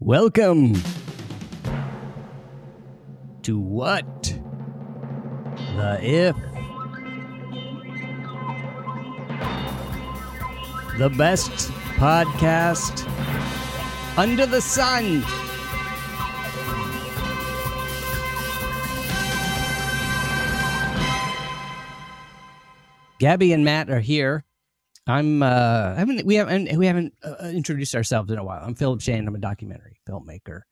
Welcome to what? The If. The best podcast under the sun. Gabby and Matt are here. I'm uh I haven't we haven't we haven't uh, introduced ourselves in a while. I'm Philip Shane. I'm a documentary filmmaker.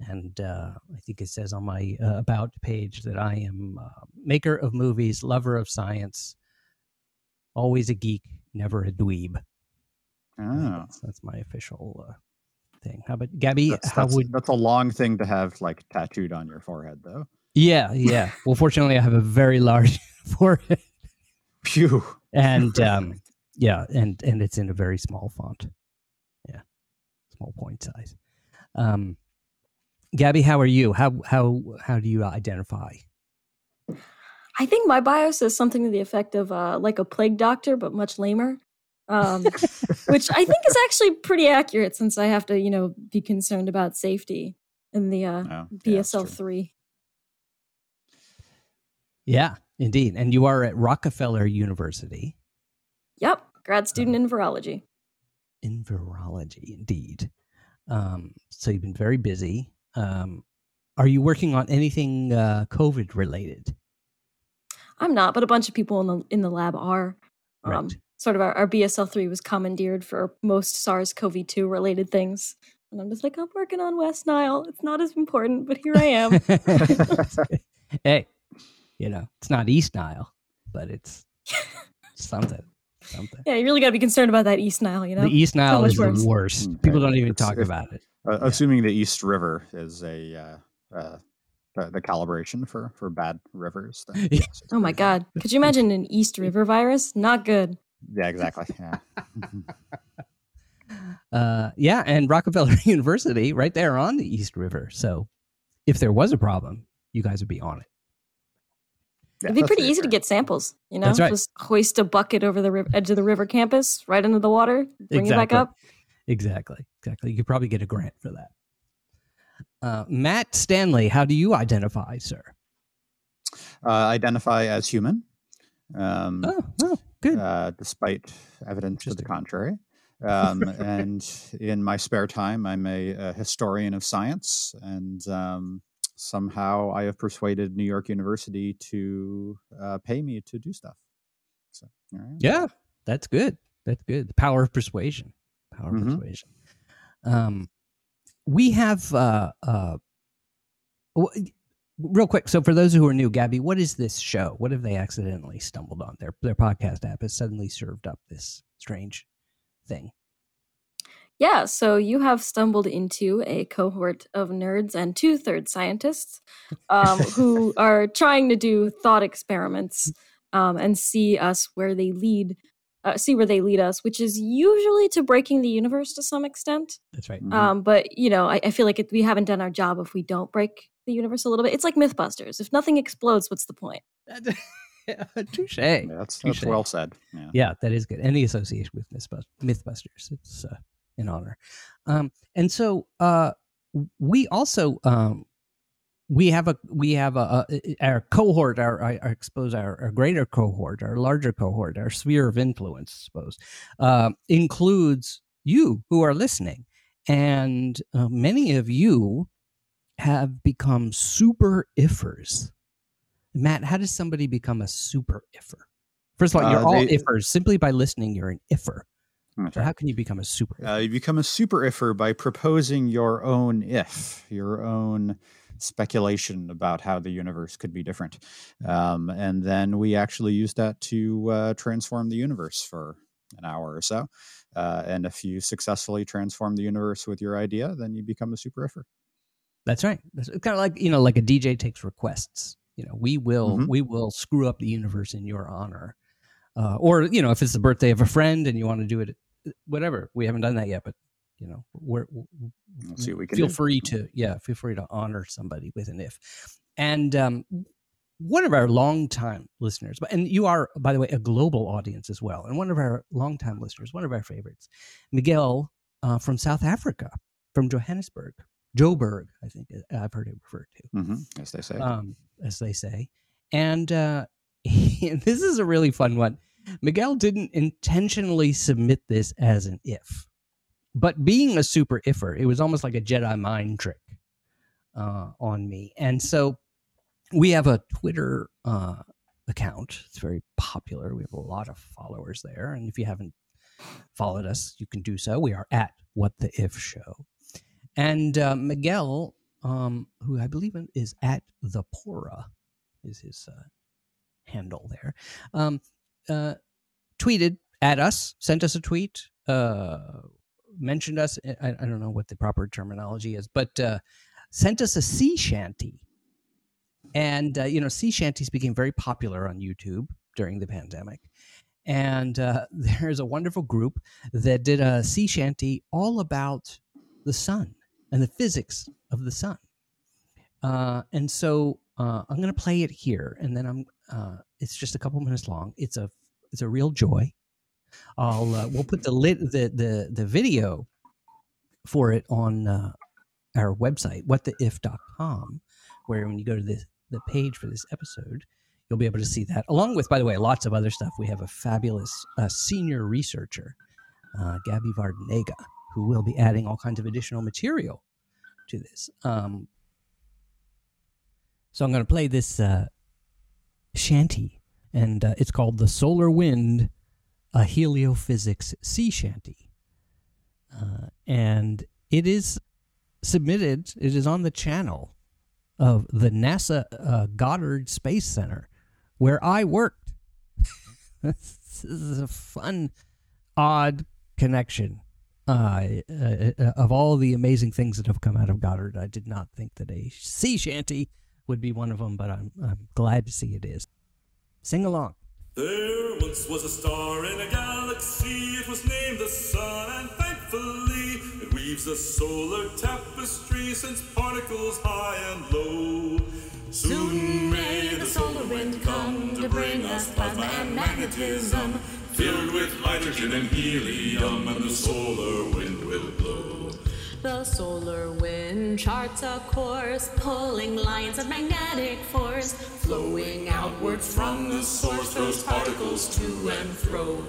And uh, I think it says on my uh, about page that I am uh, maker of movies, lover of science, always a geek, never a dweeb. Oh, That's, that's my official uh, thing. How about Gabby? that's, how that's, would? that's a long thing to have like tattooed on your forehead, though. Yeah, yeah. Well, fortunately, I have a very large forehead, Phew. and um, yeah, and and it's in a very small font. Yeah, small point size. Um, Gabby, how are you? How how how do you identify? I think my bio says something to the effect of uh, like a plague doctor, but much lamer. Um, which I think is actually pretty accurate since I have to, you know, be concerned about safety in the uh, Oh, yeah, that's BSL true. three. Yeah, indeed. And you are at Rockefeller University Yep, grad student in virology. in virology, indeed. Um, so you've been very busy. Um, are you working on anything uh, COVID related? I'm not, but a bunch of people in the in the lab are. Um, Right. Sort of our, our BSL three was commandeered for most SARS-CoV-2 related things, and I'm just like, I'm working on West Nile. It's not as important, but here I am. hey, you know, it's not East Nile, but it's something. Something. yeah, you really got to be concerned about that East Nile, you know. The East Nile much is the worse. worst. Mm, People right. don't even It's- talk if- about it. Uh, Yeah. Assuming the East River is a uh, uh, the, the calibration for for bad rivers. Then, Yeah. yes, Oh my pretty fun. God! Could you imagine an East River virus? Not good. Yeah, exactly. Yeah. Uh, yeah, and Rockefeller University, right there on the East River. So, if there was a problem, you guys would be on it. Yeah, It'd be pretty easy to get samples. You know, That's right. just hoist a bucket over the riv- edge of the river campus, right into the water, bring it back up. Exactly. Exactly. You could probably get a grant for that. Uh, Matt Stanley, how do you identify, sir? Uh, identify as human. Um, Oh, oh good. uh, despite evidence to the contrary. Um, and in my spare time, I'm a, a historian of science, and um, somehow I have persuaded New York University to uh, pay me to do stuff. So, all right. yeah, that's good. That's good. The power of persuasion. Power of Mhm. persuasion. Um, we have uh, uh, w- real quick. So, for those who are new, Gabby, what is this show? What have they accidentally stumbled on? Their their podcast app has suddenly served up this strange thing. Yeah, so you have stumbled into a cohort of nerds and two third scientists um, who are trying to do thought experiments um, and see us where they lead, uh, see where they lead us, which is usually to breaking the universe to some extent. That's right. Mhm. Um, but you know, I, I feel like it, we haven't done our job if we don't break the universe a little bit. It's like MythBusters. If nothing explodes, what's the point? Touche. Yeah, that's, that's Touche. well said. Yeah. Yeah, that is good. Any association with Mythbusters, it's uh, an honor. Um, and so uh, we also um, we have a we have a, a our cohort, our I, I suppose our, our greater cohort, our larger cohort, our sphere of influence, I suppose, uh, includes you who are listening, and uh, many of you have become super iffers. Matt, how does somebody become a super iffer? First of all, you're Uh, all they- iffers. Simply by listening, you're an iffer. That's So how can you become a super? Uh, you become a super iffer by proposing your own if, your own speculation about how the universe could be different. Um, and then we actually use that to uh, transform the universe for an hour or so. Uh, and if you successfully transform the universe with your idea, then you become a super iffer. That's right. That's kind of like you know, like a DJ takes requests. You know, we will Mhm. we will screw up the universe in your honor, uh, or you know, if it's the birthday of a friend and you want to do it, whatever. We haven't done that yet, but you know, we're, We'll see what we can feel do. free to yeah, feel free to honor somebody with an if. And um, one of our longtime listeners, and you are, by the way, a global audience as well, and one of our longtime listeners, one of our favorites, Miguel uh, from South Africa, from Johannesburg, Joburg, I think uh, I've heard it referred to, Mm-hmm, as they say. um, as they say. And uh, this is a really fun one. Miguel didn't intentionally submit this as an if, but being a super iffer, it was almost like a Jedi mind trick uh, on me. And so we have a Twitter uh, account. It's very popular. We have a lot of followers there. And if you haven't followed us, you can do so. We are at What the If Show. And uh, Miguel, um, who I believe is at the Pora, is his uh, handle there, um, uh, tweeted at us, sent us a tweet, uh, mentioned us. I, I don't know what the proper terminology is, but uh, sent us a sea shanty. And, uh, you know, sea shanties became very popular on YouTube during the pandemic. And uh, there's a wonderful group that did a sea shanty all about the sun and the physics of the sun. Uh, and so I'm going to play it here, and then I'm. It's just a couple minutes long. It's a it's a real joy. I'll uh, we'll put the lit the the the video for it on uh, our website whattheif.com, where when you go to the the page for this episode, you'll be able to see that. Along with, by the way, lots of other stuff. We have a fabulous uh, senior researcher, uh, Gabby Vardenega, who will be adding all kinds of additional material to this. Um, so I'm going to play this uh, shanty, and uh, it's called "The Solar Wind," a heliophysics sea shanty, uh, and it is submitted. It is on the channel of the NASA uh, Goddard Space Center, where I worked. this is a fun, odd connection. Uh, uh, of all the amazing things that have come out of Goddard, I did not think that a sea shanty would be one of them, but I'm, I'm glad to see it is. Sing along. There once was a star in a galaxy, it was named the Sun, and thankfully it weaves a solar tapestry, sends particles high and low. Soon may the solar wind come to bring us plasma and magnetism, filled with hydrogen and helium, and the solar wind will blow. The solar wind charts a course, pulling lines of magnetic force, flowing outwards from the source, throws particles to and fro.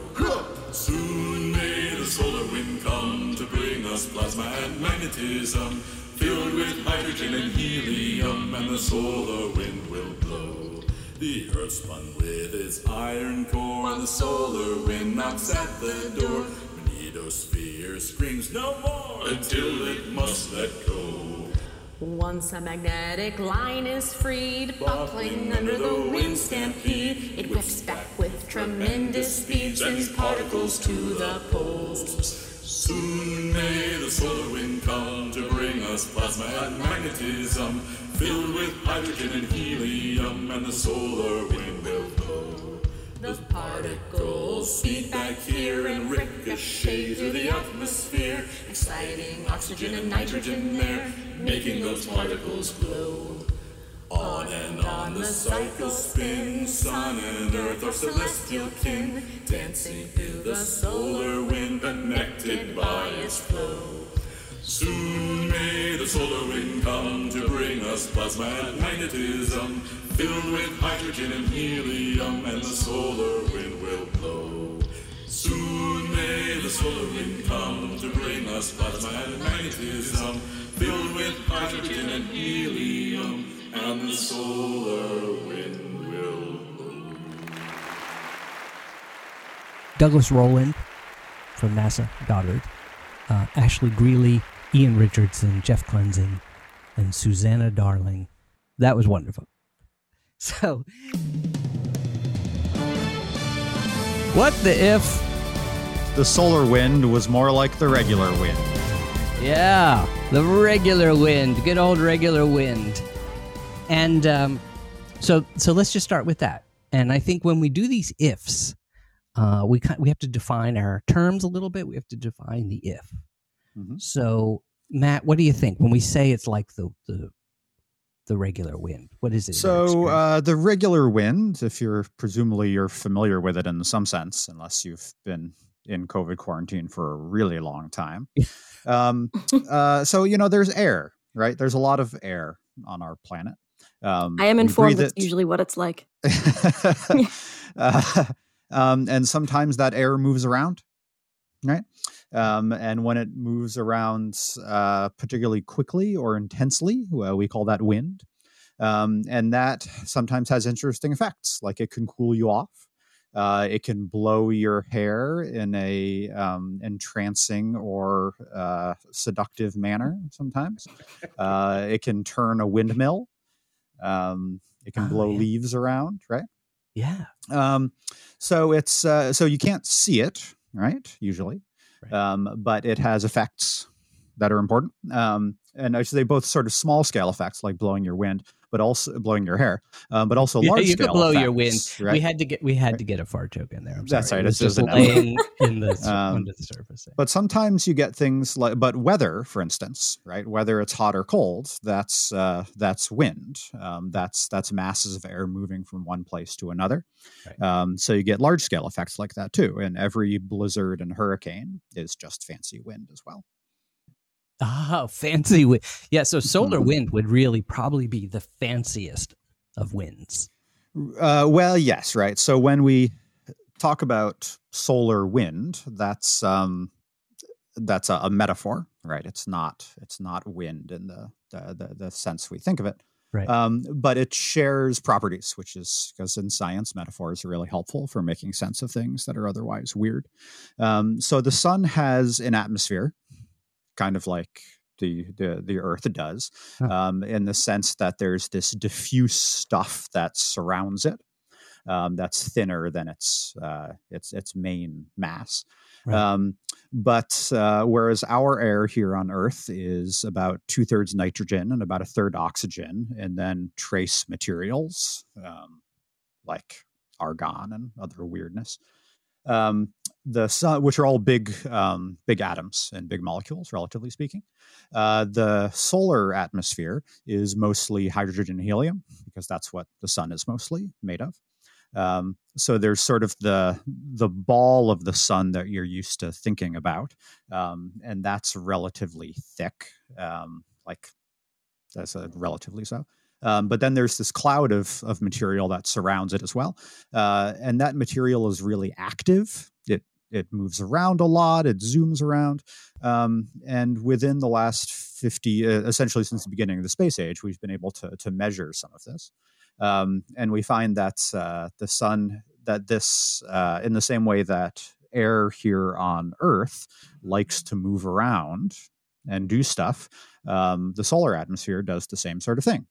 Soon may the solar wind come to bring us plasma and magnetism, filled with hydrogen and helium, and the solar wind will blow. The earth spun with its iron core, and the solar wind knocks at the door. Magnetosphere screams no more until it must let go. Once a magnetic line is freed, buckling under the wind stampede, it whips back with tremendous speed, sends particles to the poles. Soon may the solar wind come to bring us plasma and magnetism, filled with hydrogen and helium, and the solar wind will blow. The particles speed back here and ricochet through the atmosphere, exciting oxygen and nitrogen there, making those particles glow. On and on the cycle spins, sun and earth are celestial kin, dancing through the solar wind, connected by its flow. Soon may the solar wind come to bring us plasma and magnetism, filled with hydrogen and helium, and the solar wind will blow. Soon may the solar wind come to bring us plasma and magnetism, filled with hydrogen and helium, and the solar wind will. Douglas Rowland from NASA Goddard, uh, Ashley Greeley, Ian Richardson, Jeff Klenzing, and Susanna Darling. That was wonderful. So, what the if? The solar wind was more like the regular wind. Yeah, the regular wind, good old regular wind. And um, so, so let's just start with that. And I think when we do these ifs, uh, we we have to define our terms a little bit. We have to define the if. Mhm. So, Matt, what do you think when we say it's like the the, the regular wind? What is it? So uh, the regular wind, if you're presumably you're familiar with it in some sense, unless you've been in COVID quarantine for a really long time. um, uh, so you know, there's air, right? There's a lot of air on our planet. Um, I am informed breathe that's usually what it's like. uh, um, and sometimes that air moves around, right? Um, and when it moves around uh, particularly quickly or intensely, well, we call that wind. Um, and that sometimes has interesting effects, like it can cool you off. Uh, it can blow your hair in a um, entrancing or uh, seductive manner. Sometimes uh, it can turn a windmill. Um, it can Oh, blow yeah. leaves around, right? Yeah. Um, so it's uh, so you can't see it, right? Usually, Right. um, but it has effects that are important. Um, and I should say both sort of small scale effects like blowing your wind, but also blowing your hair, um, but also Yeah, large you scale blow your wind. effects, We had to get we had to get a fart joke in there. I'm That's sorry. right, It it's just just laying in the Um, under the surface. But sometimes you get things like, but weather, for instance, right? Whether it's hot or cold, that's uh, that's wind. Um, that's that's masses of air moving from one place to another. Right. Um, so you get large scale effects like that too. And every blizzard and hurricane is just fancy wind as well. Oh, fancy wind. Yeah, so solar Mhm. wind would really probably be the fanciest of winds. Uh, well, yes, right. So when we talk about solar wind, that's um, that's a, a metaphor, right? It's not it's not wind in the the, the, the sense we think of it. Right. Um, but it shares properties, which is because in science, metaphors are really helpful for making sense of things that are otherwise weird. Um, so the sun has an atmosphere, kind of like the the, the Earth does, Huh. um, in the sense that there's this diffuse stuff that surrounds it. Um, that's thinner than its uh, its its main mass. Right. Um, but uh, whereas our air here on Earth is about two thirds nitrogen and about a third oxygen, and then trace materials um, like argon and other weirdness. Um, the sun, which are all big, um, big atoms and big molecules, relatively speaking. Uh, the solar atmosphere is mostly hydrogen and helium because that's what the sun is mostly made of. Um, so there's sort of the the ball of the sun that you're used to thinking about, um, and that's relatively thick, um, like that's a relatively so. Um, but then there's this cloud of of material that surrounds it as well, uh, and that material is really active. It it moves around a lot. It zooms around, um, and within the last fifty, uh, essentially since the beginning of the space age, we've been able to to measure some of this um, and we find that uh, the sun that this uh, in the same way that air here on earth likes to move around and do stuff um, the solar atmosphere does the same sort of thing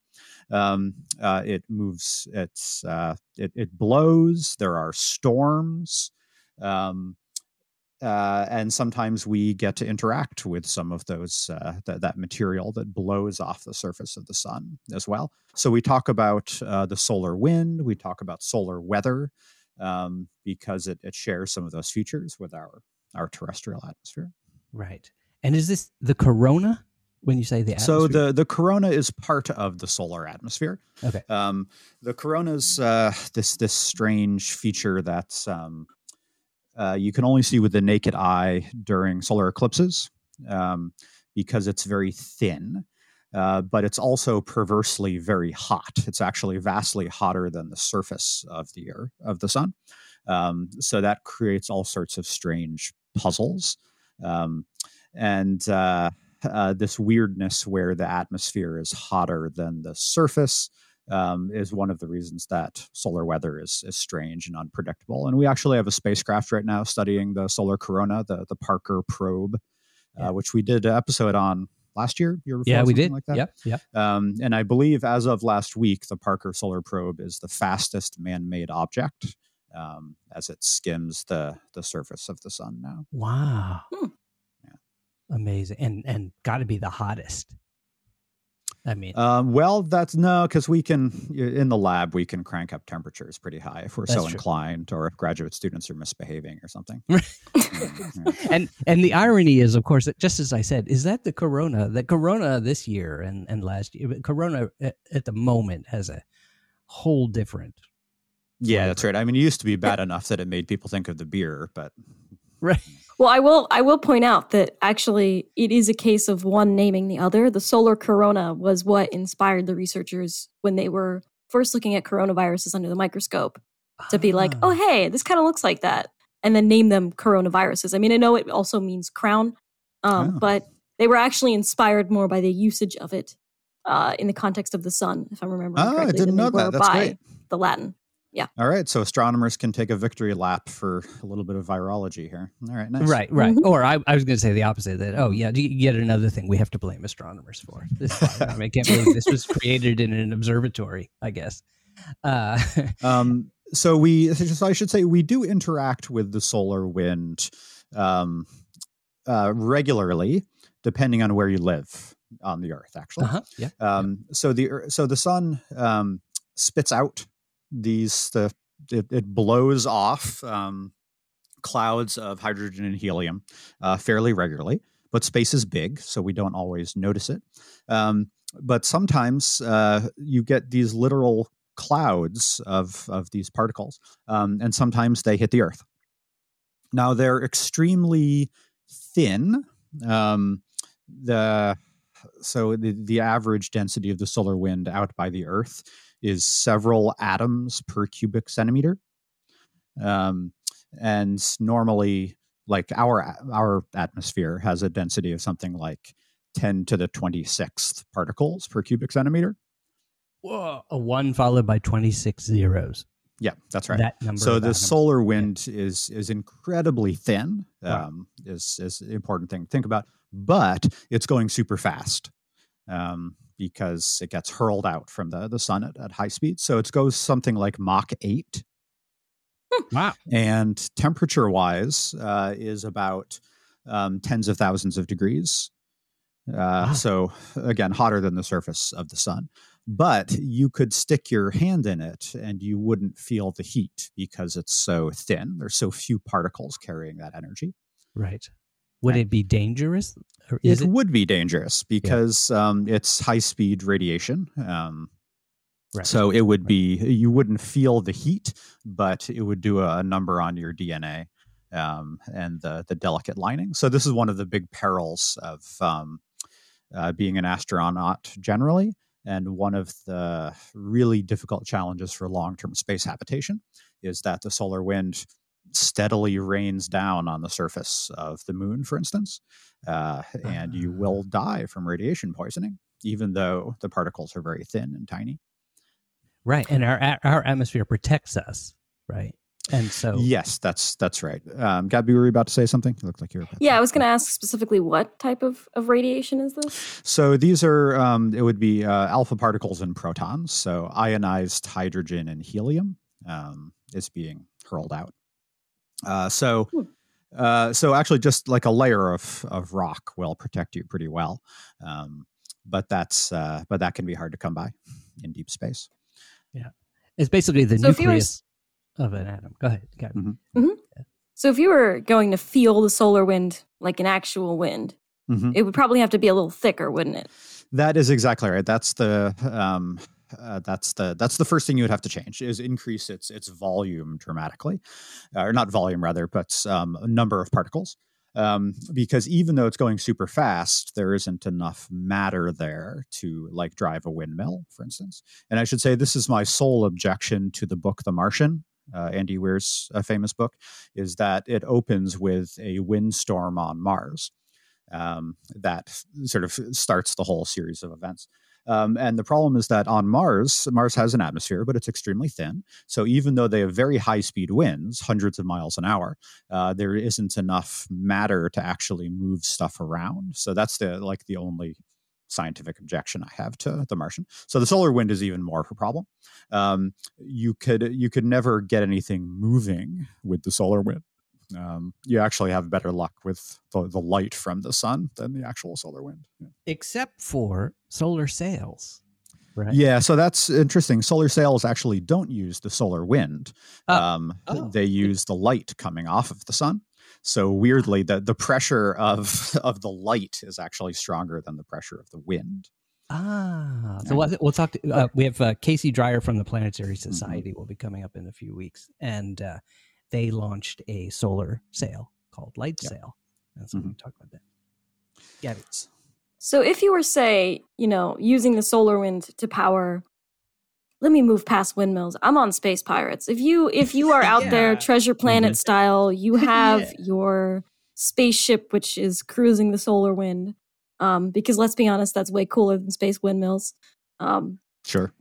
um, uh, it moves it's uh, it, it blows there are storms um, uh, and sometimes we get to interact with some of those uh, th- that material that blows off the surface of the sun as well. So we talk about uh, the solar wind, we talk about solar weather um, because it, it shares some of those features with our our terrestrial atmosphere. Right. And is this the corona when you say the So the the corona is part of the solar atmosphere. Okay. Um, the corona's uh, this this strange feature that's um, uh, you can only see with the naked eye during solar eclipses um, because it's very thin. Uh, but it's also perversely very hot. It's actually vastly hotter than the surface of the earth of the sun. Um, so that creates all sorts of strange puzzles. Um, and uh, uh, this weirdness where the atmosphere is hotter than the surface um, is one of the reasons that solar weather is, is strange and unpredictable. And we actually have a spacecraft right now studying the solar corona, the, the Parker probe, Yeah. uh, which we did an episode on last year. year before, yeah, we something did. Like that. Yep. Yep. Um, and I believe as of last week, the Parker Solar Probe is the fastest man-made object um, as it skims the the surface of the sun now. Wow. Hmm. Amazing. And and got to be the hottest. I mean, Um, well, that's no, because we can in the lab we can crank up temperatures pretty high if we're so true. inclined, or if graduate students are misbehaving or something. Mm, yeah. and and the irony is, of course, that just as I said, is that the corona, the corona this year and and last year, corona at, at the moment has a whole different. Yeah, that's right. I mean, it used to be bad enough that it made people think of the beer, but Right. Well, I will I will point out that actually it is a case of one naming the other. The solar corona was what inspired the researchers when they were first looking at coronaviruses under the microscope to be like, Ah. "Oh, hey, this kind of looks like that." And then name them coronaviruses. I mean, I know it also means crown, um, Oh. but they were actually inspired more by the usage of it uh, in the context of the sun, if I'm remembering Oh, I correctly, didn't than know that. That's by great. the Latin. All right, so astronomers can take a victory lap for a little bit of virology here. All right, nice. Right, right. Mhm. Or I, I was going to say the opposite that, oh, yeah, yet another thing we have to blame astronomers for. This, I, mean, I can't believe this was created in an observatory, I guess. Uh, Um, so we, so I should say, we do interact with the solar wind um, uh, regularly, depending on where you live on the Earth. Actually, uh-huh, yeah. um, so the so the sun um, spits out these the it, it blows off um, clouds of hydrogen and helium uh, fairly regularly, but space is big, so we don't always notice it. Um, but sometimes uh, you get these literal clouds of of these particles, um, and sometimes they hit the Earth. Now they're extremely thin. Um, the so the, the average density of the solar wind out by the Earth is several atoms per cubic centimeter. Um, and normally, like our our atmosphere has a density of something like ten to the twenty sixth particles per cubic centimeter. Whoa, a one followed by 26 zeros. Yeah, that's right. That number. so the solar wind is is incredibly thin Right. um, is is an important thing to think about but it's going super fast um, because it gets hurled out from the, the sun at, at high speed so it goes something like mach 8 Wow. and temperature wise uh, is about um, tens of thousands of degrees. Uh, Wow. so again hotter than the surface of the sun. But you could stick your hand in it and you wouldn't feel the heat because it's so thin. There's so few particles carrying that energy. Right. Would it be dangerous? It, it? would be dangerous because um, it's high speed radiation um, Right. So it would be you wouldn't feel the heat, but it would do a, number on your DNA um, and the the delicate lining. So this is one of the big perils of um, uh, being an astronaut generally, and one of the really difficult challenges for long term space habitation is that the solar wind steadily rains down on the surface of the moon, for instance, uh, and you Ah. will die from radiation poisoning, even though the particles are very thin and tiny. right. And our our atmosphere protects us. Right. And so. Yes, that's that's right. Um, Gabby, were you about to say something? You looked like you were. Yeah, I was going to ask specifically what type of, of radiation is this? So these are um, it would be uh, alpha particles and protons. So ionized hydrogen and helium um, is being hurled out. Uh, so. Hmm. Uh, so actually, just like a layer of of rock will protect you pretty well, um, but that's uh, but that can be hard to come by in deep space. Yeah, it's basically the So if were nucleus of an atom. Go ahead. Go ahead. Mhm. So if you were going to feel the solar wind like an actual wind, Mhm. it would probably have to be a little thicker, wouldn't it? That is exactly right. That's the um, uh, that's the that's the first thing you would have to change is increase its its volume dramatically, uh, or not volume rather, but um, number of particles. Um, because even though it's going super fast, there isn't enough matter there to like drive a windmill, for instance. And I should say this is my sole objection to the book The Martian. Uh, Andy Weir's uh, famous book is that it opens with a windstorm on Mars um, that sort of starts the whole series of events. Um, and the problem is that on Mars, Mars has an atmosphere, but it's extremely thin. So even though they have very high speed winds, hundreds of miles an hour, uh, there isn't enough matter to actually move stuff around. So that's the like the only scientific objection I have to the Martian. So the solar wind is even more of a problem. Um, you could you could never get anything moving with the solar wind um, you actually have better luck with the, the light from the sun than the actual solar wind. Yeah. Except for solar sails. Right. Yeah, so that's interesting. Solar sails actually don't use the solar wind. Oh. Um, Oh. They use the light coming off of the sun. So weirdly, the, the pressure of of the light is actually stronger than the pressure of the wind. Ah, so we'll, we'll talk. To, uh, we have uh, Casey Dreyer from the Planetary Society will be coming up in a few weeks, and uh, they launched a solar sail called light Yeah. sail. That's so we Mhm. can talk about that. Gabby. So if you were, say, you know, using the solar wind to power let me move past windmills. I'm on space pirates. If you if you are out there treasure planet Mhm. style, you have Yeah. your spaceship which is cruising the solar wind. Um, because let's be honest, that's way cooler than space windmills. Um, Sure.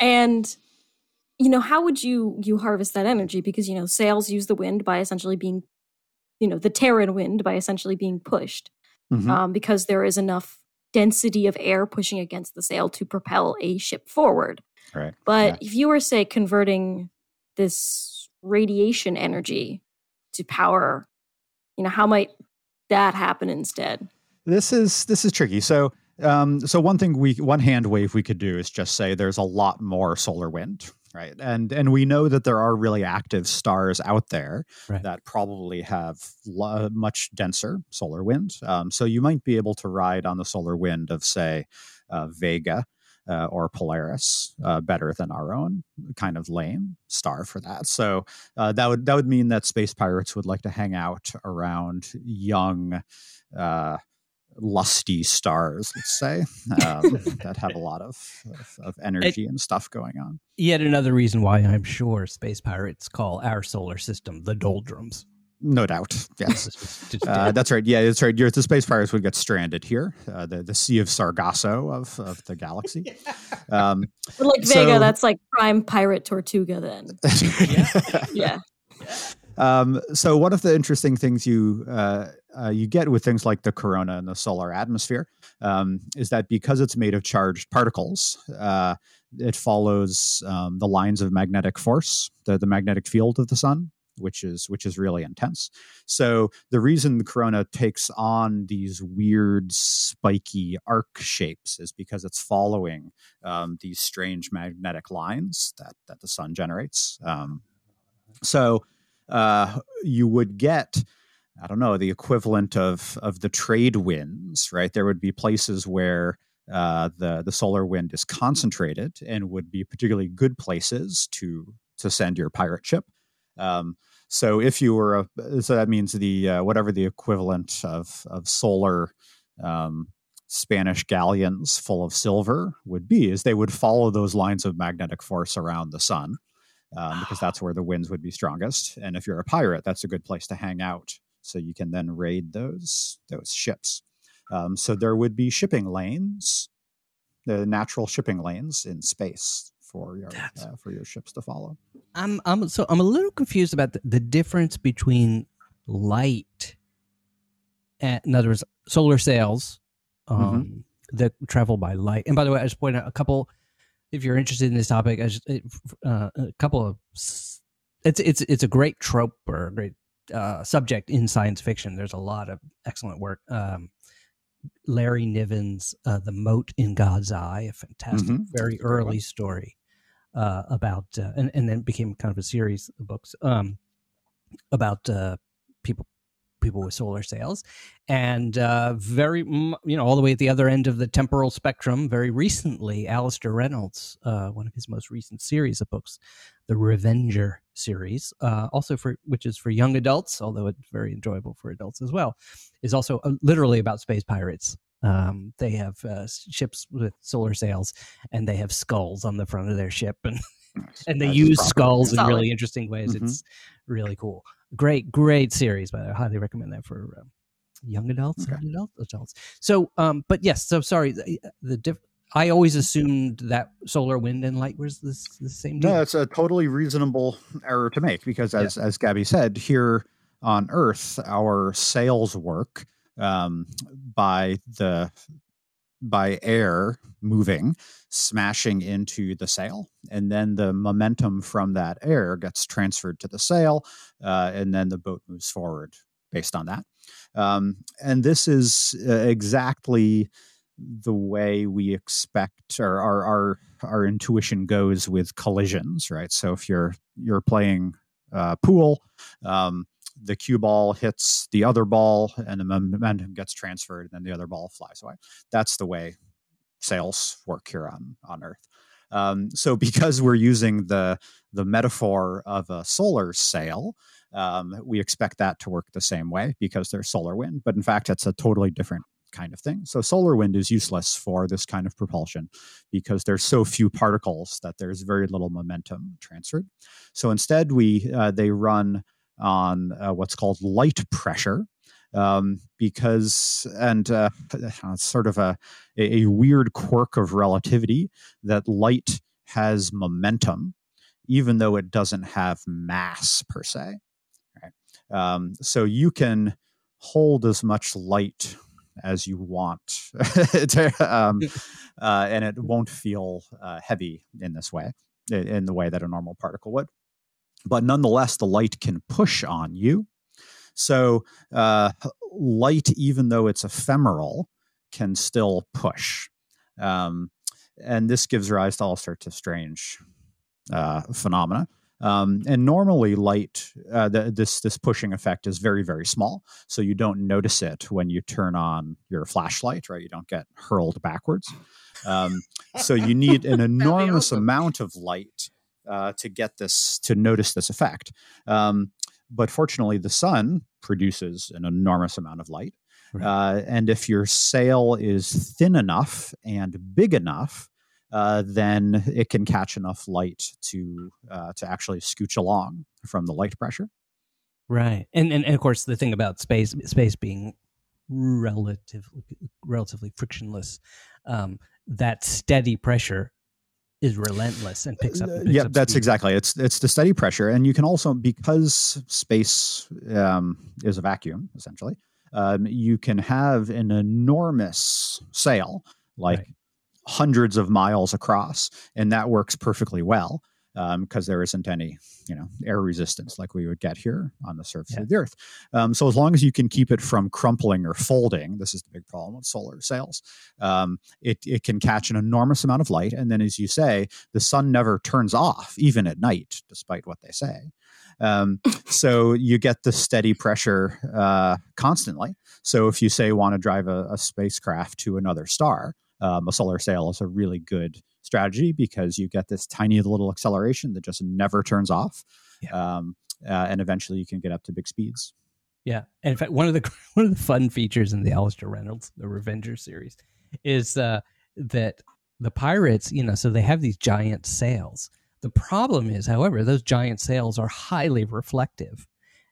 and you know, how would you you harvest that energy? Because you know, sails use the wind by essentially being, you know, the Terran wind by essentially being pushed Mhm. um, because there is enough density of air pushing against the sail to propel a ship forward. Right. But if you were, say, converting this radiation energy to power, you know, how might that happen instead? This is this is tricky. So um, so one thing we one hand wave we could do is just say there's a lot more solar wind, right? And and we know that there are really active stars out there Right. that probably have lo- much denser solar wind. Um, so you might be able to ride on the solar wind of say uh, Vega. Uh, or Polaris, uh, better than our own kind of lame star for that. So uh, that would that would mean that space pirates would like to hang out around young, uh, lusty stars, let's say, um, that have a lot of, of, of energy and stuff going on. Yet another reason why I'm sure space pirates call our solar system the doldrums. No doubt. Yes. Just- just- Uh, that's right. Yeah, that's right. You're, the space pirates would get stranded here, uh, the the Sea of Sargasso of, of the galaxy. Um, But like So- Vega, that's like prime pirate Tortuga then. Yeah. Um, so one of the interesting things you uh, uh, you get with things like the corona and the solar atmosphere um, is that because it's made of charged particles, uh, it follows um, the lines of magnetic force, the, the magnetic field of the sun, which is which is really intense. So the reason the corona takes on these weird spiky arc shapes is because it's following um, these strange magnetic lines that that the sun generates. Um, so uh, you would get I don't know the equivalent of of the trade winds, right? There would be places where uh, the the solar wind is concentrated and would be particularly good places to to send your pirate ship. Um, so if you were a so that means the uh, whatever the equivalent of of solar um, Spanish galleons full of silver would be is they would follow those lines of magnetic force around the sun um, because that's where the winds would be strongest. And if you're a pirate, that's a good place to hang out. So you can then raid those those ships. Um, so there would be shipping lanes, the natural shipping lanes in space for your uh, for your ships to follow. I'm I'm so I'm a little confused about the, the difference between light and in other words solar sails um, that travel by light. And by the way, I just point out a couple if you're interested in this topic, I just, uh, a couple of it's it's it's a great trope or a great uh, subject in science fiction. There's a lot of excellent work. Um, Larry Niven's uh, "The Mote in God's Eye," a fantastic, Mhm. very a great one. early story uh, about, uh, and and then became kind of a series of books um, about uh, people people with solar sails, and uh, very you know all the way at the other end of the temporal spectrum. Very recently, Alastair Reynolds, uh, one of his most recent series of books, the Revenger series, uh, also for which is for young adults, although it's very enjoyable for adults as well, is also uh, literally about space pirates. Um, they have uh, ships with solar sails, and they have skulls on the front of their ship, and and they That's use skulls in really interesting ways. Mhm. It's really cool. Great, great series. By the way, I highly recommend that for um, young adults Okay. adult adults. So, um, but yes. So sorry. The, the diff- I always assumed that solar wind and light was the, the same. Deal. No, it's a totally reasonable error to make because, as as Gabby said, here on Earth, our sails work um, by the by air moving, smashing into the sail, and then the momentum from that air gets transferred to the sail, uh, and then the boat moves forward based on that. Um, and this is uh, exactly the way we expect or our, our our intuition goes with collisions right so if you're you're playing uh, pool um, the cue ball hits the other ball and the momentum gets transferred and then the other ball flies away that's the way sails work here on on earth um, so because we're using the the metaphor of a solar sail Um, we expect that to work the same way because there's solar wind, but in fact, it's a totally different kind of thing. So solar wind is useless for this kind of propulsion because there's so few particles that there's very little momentum transferred. So instead, we uh, they run on uh, what's called light pressure. Um, because and uh, it's sort of a, a weird quirk of relativity that light has momentum even though it doesn't have mass per se right? um, so you can hold as much light as you want to, um, uh, and it won't feel uh, heavy in this way in the way that a normal particle would but nonetheless, the light can push on you. So, uh, light, even though it's ephemeral, can still push. Um, and this gives rise to all sorts of strange uh, phenomena. Um, and normally, light uh, the, this this pushing effect is very very small, so you don't notice it when you turn on your flashlight. Right, you don't get hurled backwards. Um, so you need an enormous awesome. amount of light uh, to get this to notice this effect. Um, but fortunately, the sun produces an enormous amount of light. Right. Uh, and if your sail is thin enough and big enough, uh, then it can catch enough light to uh, to actually scooch along from the light pressure. Right, and, and and of course the thing about space space being relatively relatively frictionless, um, that steady pressure is relentless and picks up. Picks yeah, up that's speed. exactly. It's it's the steady pressure, and you can also because space um, is a vacuum essentially. Um, you can have an enormous sail, like right. hundreds of miles across, and that works perfectly well because um, there isn't any, you know, air resistance like we would get here on the surface yeah. of the Earth. Um, so as long as you can keep it from crumpling or folding, this is the big problem with solar sails. Um, it it can catch an enormous amount of light, and then, as you say, the sun never turns off even at night, despite what they say. Um, so you get the steady pressure uh, constantly. So if you say want to drive a, a spacecraft to another star, um, a solar sail is a really good strategy because you get this tiny little acceleration that just never turns off. Yeah. Um, uh, and eventually you can get up to big speeds. Yeah. And in fact, one of the one of the fun features in the Alastair Reynolds, the Revenger series, is uh, that the pirates, you know, so they have these giant sails. The problem is, however, those giant sails are highly reflective.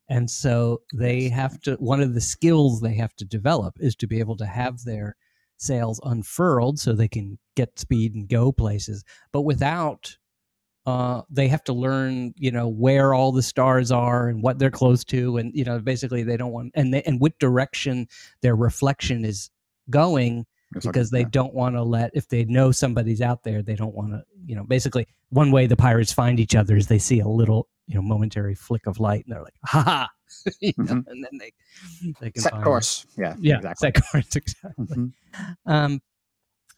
And so they have to, one of the skills they have to develop is to be able to have their sails unfurled so they can get speed and go places, but without uh, they have to learn, you know, where all the stars are and what they're close to, and you know, basically they don't want and they, and which direction their reflection is going because they don't want to let if they know somebody's out there, they don't want to, you know, basically one way the pirates find each other is they see a little, you know, momentary flick of light, and they're like, ha ha, you know, mm-hmm. and then they they can set course. Yeah, yeah, exactly. set course exactly. Mm-hmm. Um,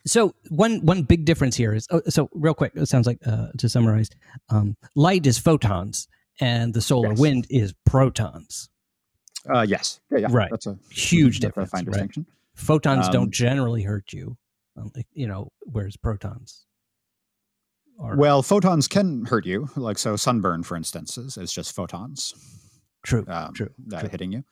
so one one big difference here is oh, so real quick. It sounds like uh, to summarize, um, light is photons, and the solar yes. wind is protons. Uh, yes, yeah, yeah. right. That's a huge difference. Fine right? distinction. Photons um, don't generally hurt you, um, you know, whereas protons. Are. Well, photons can hurt you, like so. Sunburn, for instance, is, is just photons. True. Um, true. That true. hitting you.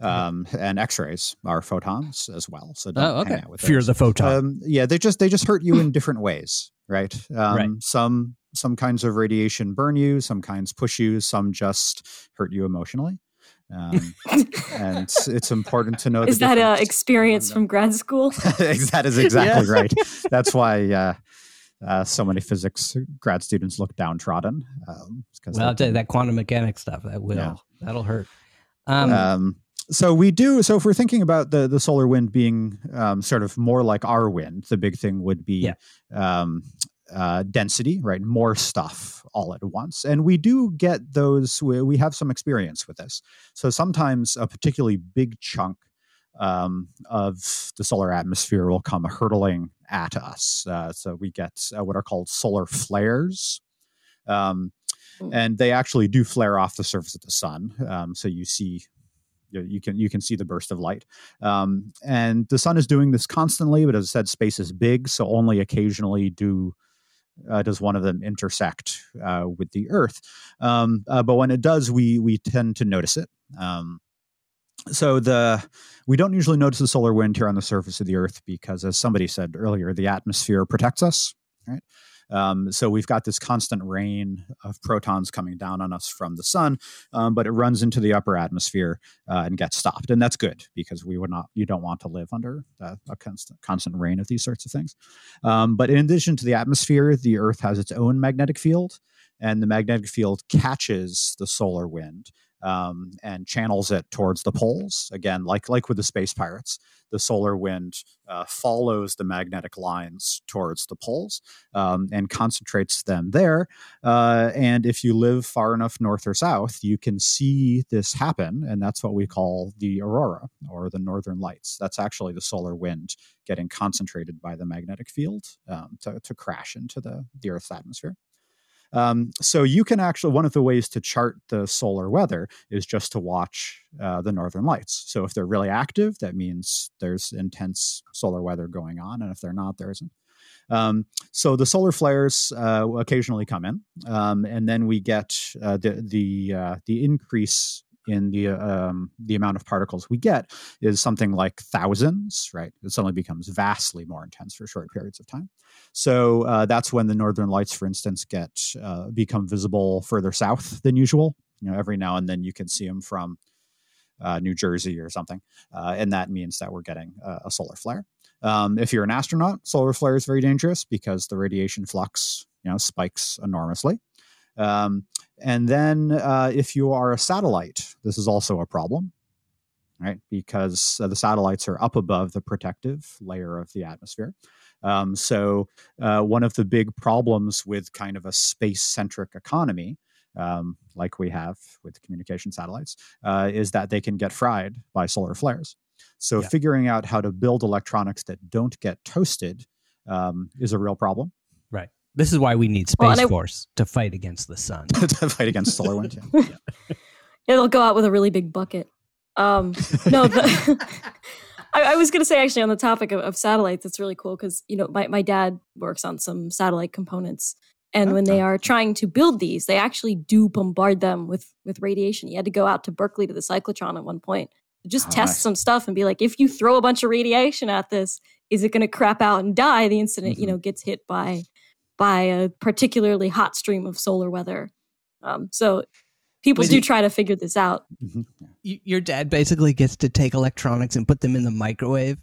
Um, and X-rays are photons as well. So oh, okay. Fear the photon. Um, yeah, they just they just hurt you in different ways, right? Um, right? Some some kinds of radiation burn you, some kinds push you, some just hurt you emotionally. Um, and it's important to know. Is that an experience from grad school? that is exactly yeah. right. That's why uh, uh, so many physics grad students look downtrodden. Um, well, I'll tell you that quantum mechanics stuff that will yeah. That'll hurt. Um, um, so we do. So if we're thinking about the the solar wind being um, sort of more like our wind, the big thing would be yeah. um, uh, density, right? More stuff all at once, and we do get those. We, we have some experience with this. So sometimes a particularly big chunk um, of the solar atmosphere will come hurtling at us. Uh, so we get uh, what are called solar flares. Um, hmm. and they actually do flare off the surface of the sun. Um, so you see, you can you can see the burst of light. Um, and the sun is doing this constantly, but as I said, space is big, so only occasionally do uh, does one of them intersect uh, with the Earth. Um, uh, but when it does, we we tend to notice it. Um, so the we don't usually notice the solar wind here on the surface of the Earth because, as somebody said earlier, the atmosphere protects us. Right. Um, so we've got this constant rain of protons coming down on us from the sun, um, but it runs into the upper atmosphere uh, and gets stopped, and that's good because we would not, you don't want to live under uh, a constant, constant rain of these sorts of things. Um, but in addition to the atmosphere, the Earth has its own magnetic field, and the magnetic field catches the solar wind um, and channels it towards the poles. Again, like like with the space pirates, the solar wind uh, follows the magnetic lines towards the poles um, and concentrates them there. Uh, and if you live far enough north or south, you can see this happen, and that's what we call the aurora or the northern lights. That's actually the solar wind getting concentrated by the magnetic field um, to, to crash into the, the Earth's atmosphere. Um, so you can actually one of the ways to chart the solar weather is just to watch uh, the northern lights. So if they're really active, that means there's intense solar weather going on, and if they're not, there isn't. Um, so the solar flares uh, occasionally come in, um, and then we get uh, the the uh, the increase in the um, the amount of particles we get is something like thousands, right? It suddenly becomes vastly more intense for short periods of time. So uh, that's when the northern lights, for instance, get uh, become visible further south than usual. You know, every now and then you can see them from uh, New Jersey or something, uh, and that means that we're getting a, solar flare. Um, if you're an astronaut, solar flare is very dangerous because the radiation flux, you know, spikes enormously. Um, and then uh, if you are a satellite, this is also a problem, right? Because uh, the satellites are up above the protective layer of the atmosphere. Um, so, uh, one of the big problems with kind of a space centric economy, um, like we have with communication satellites, uh, is that they can get fried by solar flares. So, Yeah. figuring out how to build electronics that don't get toasted um, is a real problem Right. This is why we need Space Well, and I- Force to fight against the sun. to fight against solar wind. yeah. It'll go out with a really big bucket. Um, no, the, I, I was going to say actually on the topic of, of satellites, it's really cool because you know my, my dad works on some satellite components, and when they are trying to build these, they actually do bombard them with with radiation. He had to go out to Berkeley to the cyclotron at one point just Oh, test nice. some stuff and be like, if you throw a bunch of radiation at this, is it going to crap out and die the instant it, you know gets hit by by a particularly hot stream of solar weather? Um, so people Wait, do try to figure this out. Mhm. Your dad basically gets to take electronics and put them in the microwave.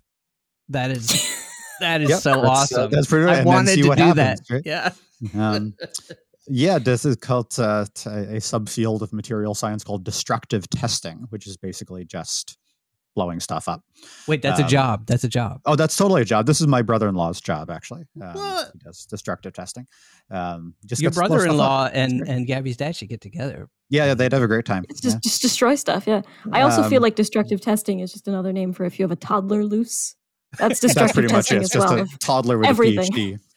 That is that is Yep, so that's, uh, awesome. that's pretty right. I and wanted see to what do happens, that. right? Yeah. Um, yeah, this is called uh, t- a subfield of material science called destructive testing, which is basically just blowing stuff up. Wait, that's a Um, job. That's a job. Oh, that's totally a job. This is my brother-in-law's job, actually. Um, What? He does destructive testing. Um, just Your gets to blow stuff up. brother-in-law and and Gabby's dad should get together. Yeah, yeah, they'd have a great time. It's just Yeah. just destroy stuff. Yeah. I also feel Um, like destructive testing is just another name for if you have a toddler loose. That's destructive That's pretty much testing it. It's as just well. a toddler with Everything. a PhD.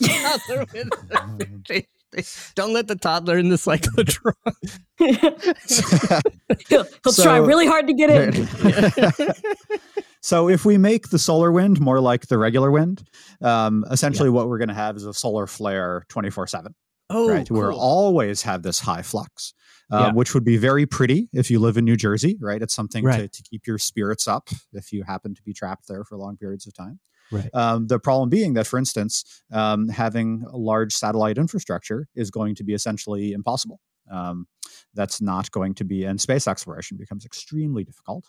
Yeah. Toddler with- Don't let the toddler in the cyclotron. he'll he'll try really hard to get in. so if we make the solar wind more like the regular wind, um, essentially what we're going to have is a solar flare 24 7. Oh, right? Where cool. always have this high flux, uh, Yeah. which would be very pretty if you live in New Jersey, right? It's something to, to keep your spirits up if you happen to be trapped there for long periods of time. Right. Um, the problem being that, for instance, um, having a large satellite infrastructure is going to be essentially impossible. Um, that's not going to be, and space exploration becomes extremely difficult.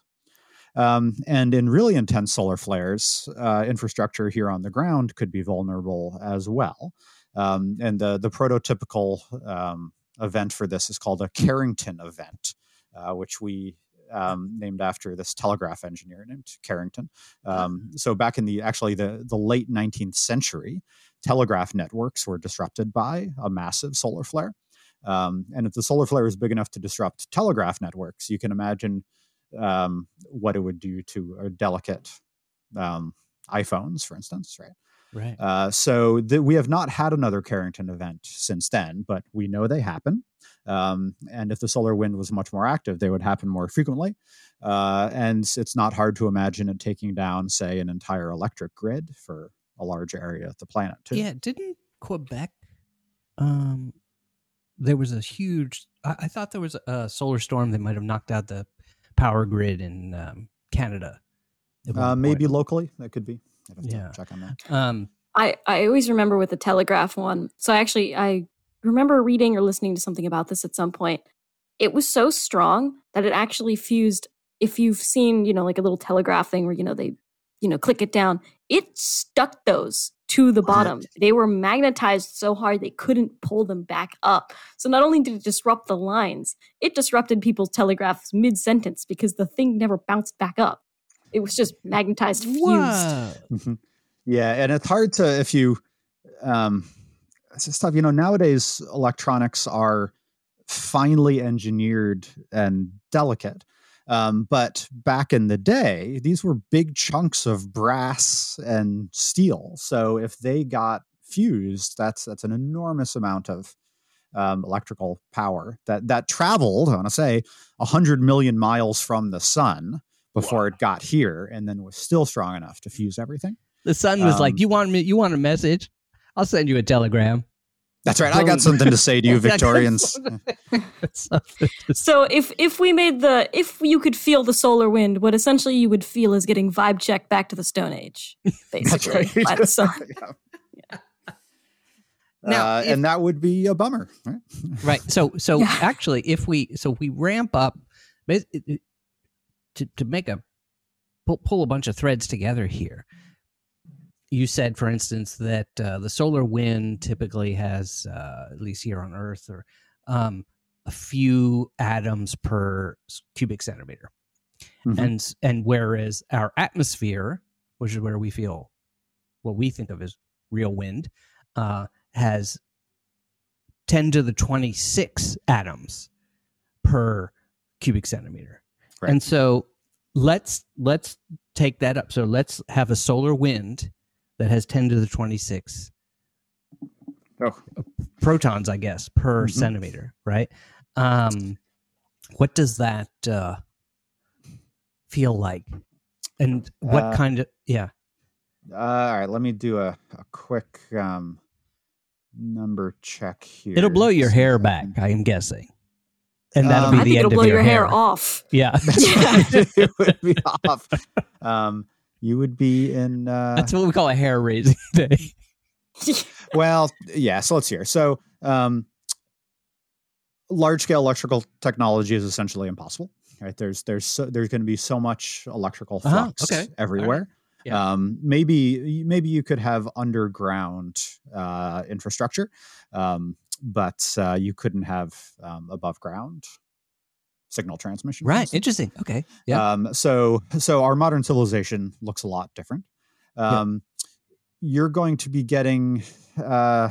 Um, and in really intense solar flares, uh, infrastructure here on the ground could be vulnerable as well. Um, and the the prototypical um, event for this is called a Carrington event, uh, which we um, named after this telegraph engineer named Carrington. Um, so back in the actually the the late 19th century, telegraph networks were disrupted by a massive solar flare. Um, and if the solar flare is big enough to disrupt telegraph networks, you can imagine um, what it would do to a delicate um, iPhones, for instance, right? Right. Uh, so th- we have not had another Carrington event since then, but we know they happen. Um, and if the solar wind was much more active, they would happen more frequently. Uh, and it's not hard to imagine it taking down, say, an entire electric grid for a large area of the planet, too. Yeah, didn't Quebec, um, there was a huge. I, I thought there was a solar storm that might have knocked out the power grid in um, Canada. Uh, maybe locally, that could be. I'd have to Yeah. check on that. Um, I, I always remember with the telegraph one. So I actually I remember reading or listening to something about this at some point. It was so strong that it actually fused. If you've seen, you know, like a little telegraph thing where you know they, you know, click it down, it stuck those to the bottom. They were magnetized so hard they couldn't pull them back up. So not only did it disrupt the lines, it disrupted people's telegraphs mid sentence because the thing never bounced back up. It was just magnetized fused. Whoa. Mhm. Yeah, and it's hard to if you um it's just. You know, nowadays electronics are finely engineered and delicate. Um, but back in the day, these were big chunks of brass and steel. So if they got fused, that's that's an enormous amount of um, electrical power that that traveled. I want to say hundred million miles from the sun before it got here, and then was still strong enough to fuse everything. The sun was like, Um, "You want me? You want a message? I'll send you a telegram." That's right. I got something to say to you, Yeah, I got Victorians. So if if we made the if you could feel the solar wind, what essentially you would feel is getting vibe checked back to the Stone Age, basically right. by the sun. Yeah. Now, Uh, if- and that would be a bummer. Right? right so so Yeah. actually if we so we ramp up bas- it- it- to to make a pull, pull a bunch of threads together here you said for instance that uh, the solar wind typically has uh, at least here on earth or um, a few atoms per cubic centimeter Mhm. and and whereas our atmosphere which is where we feel what we think of as real wind uh, has 10 to the 26 atoms per cubic centimeter. Right. And so let's let's take that up. So let's have a solar wind that has 10 to the 26 Oh, protons, I guess, per Mhm. centimeter, right? Um, what does that uh, feel like? And what Uh, kind of yeah? uh, all right. Let me do a, a quick um, number check here. It'll blow your hair back, I am guessing, and that'll Um, be I the think end it'll of blow your, your hair off. Yeah, it would be off. Um, you would be in. Uh, that's what we call a hair raising day. well, yeah. So let's hear. So, um, large scale electrical technology is essentially impossible. Right? There's there's so, there's going to be so much electrical Uh-huh, flux okay. everywhere. Yeah. Um, maybe maybe you could have underground uh, infrastructure, um, but uh, you couldn't have um, above ground signal transmission. Right. instance. Interesting. Okay. Yeah. Um, so so our modern civilization looks a lot different. Um, You're going to be getting, uh,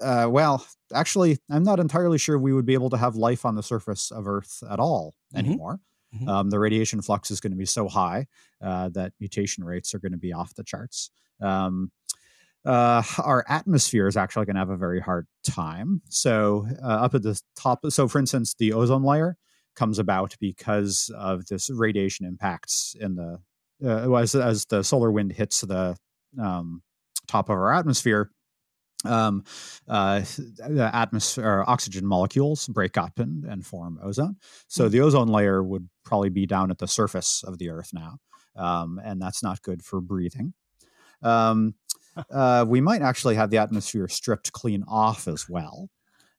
uh, well, actually, I'm not entirely sure we would be able to have life on the surface of Earth at all Mhm. anymore. Mhm. Um, the radiation flux is going to be so high uh, that mutation rates are going to be off the charts. Um, uh, our atmosphere is actually going to have a very hard time. So, uh, up at the top, so for instance, the ozone layer comes about because of this radiation impacts in the uh, as as the solar wind hits the um, top of our atmosphere. Um, uh, the atmosphere, oxygen molecules break up and, and form ozone. So the ozone layer would probably be down at the surface of the Earth now, um, and that's not good for breathing. Um, uh, we might actually have the atmosphere stripped clean off as well.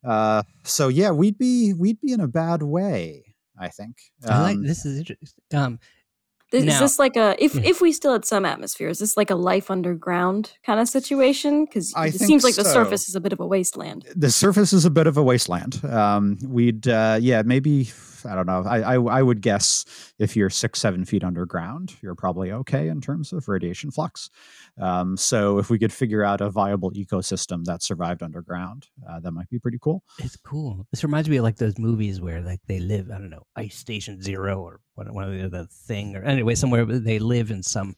Uh, so yeah, we'd be we'd be in a bad way. I think. I like Um, this is interesting. Um, Is Now- this like a if if we still had some atmosphere? Is this like a life underground kind of situation? Because it seems like the surface is a bit of a wasteland. the surface is a bit of a wasteland. Um, we'd, uh, yeah, maybe I don't know. I, I I would guess if you're six seven feet underground, you're probably okay in terms of radiation flux. Um, so if we could figure out a viable ecosystem that survived underground, uh, that might be pretty cool. it's cool. This reminds me of like those movies where like they live. I don't know, Ice Station Zero or one one of the other thing, or anyway, somewhere they live in some,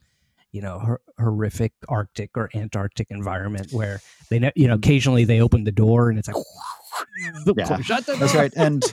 you know, hor- horrific Arctic or Antarctic environment where they, know, you know, occasionally they open the door and it's like, Yeah, That's right. And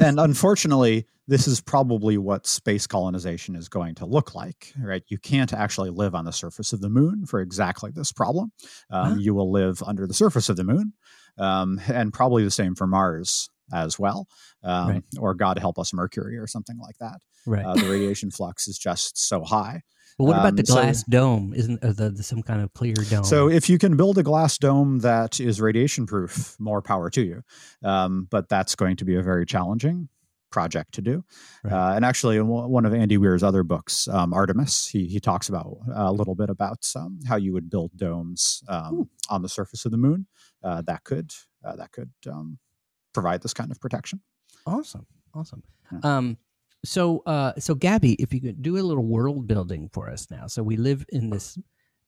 and unfortunately, this is probably what space colonization is going to look like, right? You can't actually live on the surface of the moon for exactly this problem. Um, Huh? You will live under the surface of the moon, um, and probably the same for Mars as well, um, Right. or God help us, Mercury or something like that. Right. Uh, the radiation flux is just so high. But what about the um, so- glass dome? Isn't uh, the, the some kind of clear dome? So if you can build a glass dome that is radiation proof, more power to you. Um, but that's going to be a very challenging project to do. Right. Uh, and actually, in one one of Andy Weir's other books, um, Artemis, he he talks about uh, a little bit about um, how you would build domes um, on the surface of the moon uh, that could uh, that could um, provide this kind of protection. Awesome, awesome. Yeah. So, uh, so Gabby, if you could do a little world building for us now. So we live in this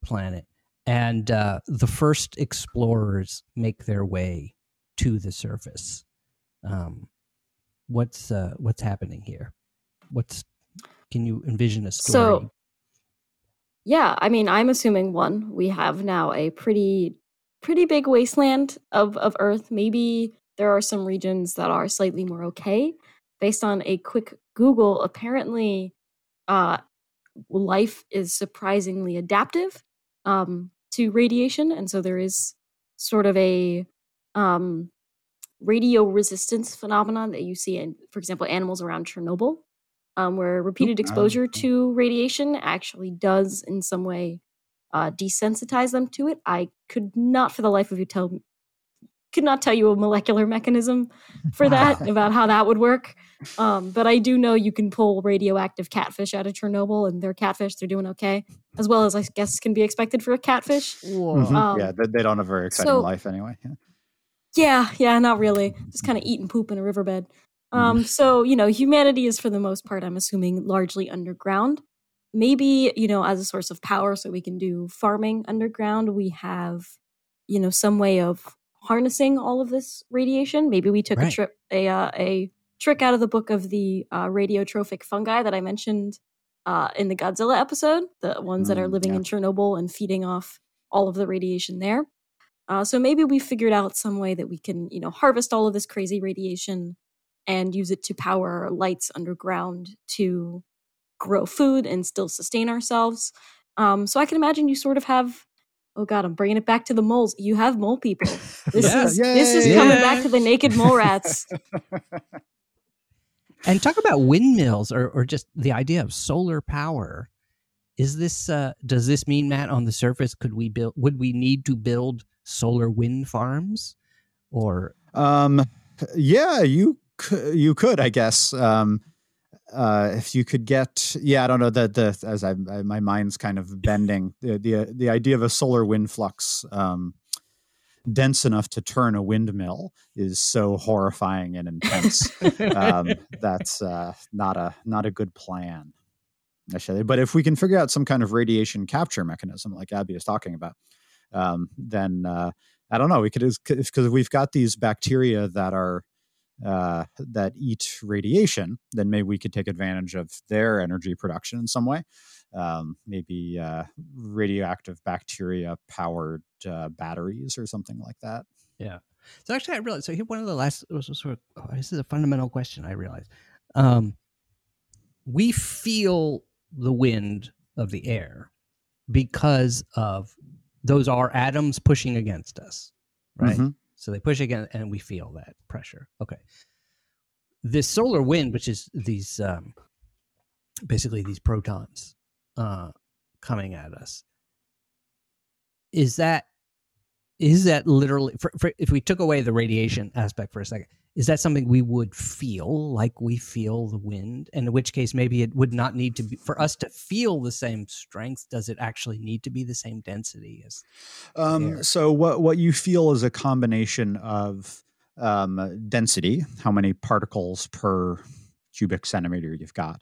planet, and uh, the first explorers make their way to the surface. Um, what's uh, what's happening here? What's can you envision a story? So- Yeah, I mean, I'm assuming one, we have now a pretty pretty big wasteland of of Earth. Maybe there are some regions that are slightly more okay. Based on a quick Google, apparently uh life is surprisingly adaptive um to radiation and so there is sort of a um radio resistance phenomenon that you see in for example animals around Chernobyl um, where repeated oh, exposure to radiation actually does in some way uh, desensitize them to it. I could not, for the life of you, tell could not tell you a molecular mechanism for that about how that would work. Um, but I do know you can pull radioactive catfish out of Chernobyl, and they're catfish; they're doing okay, as well as I guess can be expected for a catfish. Whoa. Mhm. Um, yeah, they, they don't have a very exciting so- life anyway. Yeah. Yeah, yeah, not really. Just kind of eat and poop in a riverbed. Um, so you know, humanity is for the most part, I'm assuming, largely underground. Maybe you know, as a source of power, so we can do farming underground. We have, you know, some way of harnessing all of this radiation. Maybe we took Right. a trip, a uh, a trick out of the book of the uh, radiotrophic fungi that I mentioned uh, in the Godzilla episode, the ones that are Mm, living yeah. in Chernobyl and feeding off all of the radiation there. Uh, so maybe we figured out some way that we can, you know, harvest all of this crazy radiation and use it to power lights underground to grow food and still sustain ourselves. Um, so I can imagine you sort of have. Oh God, I'm bringing it back to the moles. You have mole people. This Yeah. is this is Yay. coming back to the naked mole rats. And talk about windmills or, or just the idea of solar power. Is this uh, does this mean Matt on the surface could we build would we need to build solar wind farms or Um, yeah, you could, you could, I guess. Um, uh, if you could get, yeah, I don't know that the as I, I my mind's kind of bending the the the idea of a solar wind flux um, dense enough to turn a windmill is so horrifying and intense. um, that's uh, not a not a good plan. Actually, but if we can figure out some kind of radiation capture mechanism, like Abby is talking about, um, then uh, I don't know. We could because we've got these bacteria that are uh, that eat radiation. Then maybe we could take advantage of their energy production in some way. Um, maybe uh, radioactive bacteria powered uh, batteries or something like that. Yeah. So actually, I realized. So here, one of the last was sort of oh, this is a fundamental question. I realized um, we feel the wind of the air because of those are atoms pushing against us, right? Mhm. So they push again, and we feel that pressure. Okay. This solar wind, which is these um, basically these protons uh, coming at us, is that is that literally for, for, if we took away the radiation aspect for a second is that something we would feel like we feel the wind and in which case maybe it would not need to be for us to feel the same strength does it actually need to be the same density as Um, so what what you feel is a combination of um, density, how many particles per cubic centimeter you've got,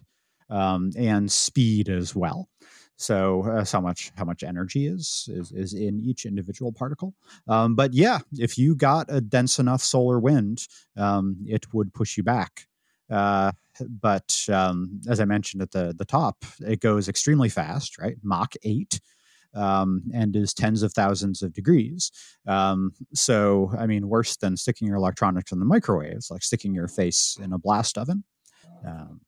um, and speed as well. So uh, how much how much energy is is is in each individual particle. Um, but yeah, if you got a dense enough solar wind, um, it would push you back. Uh, but um, as I mentioned at the the top, it goes extremely fast, right? Mach eight. um, and is tens of thousands of degrees. Um, so, I mean, worse than sticking your electronics in the microwave. Like sticking your face in a blast oven. Um,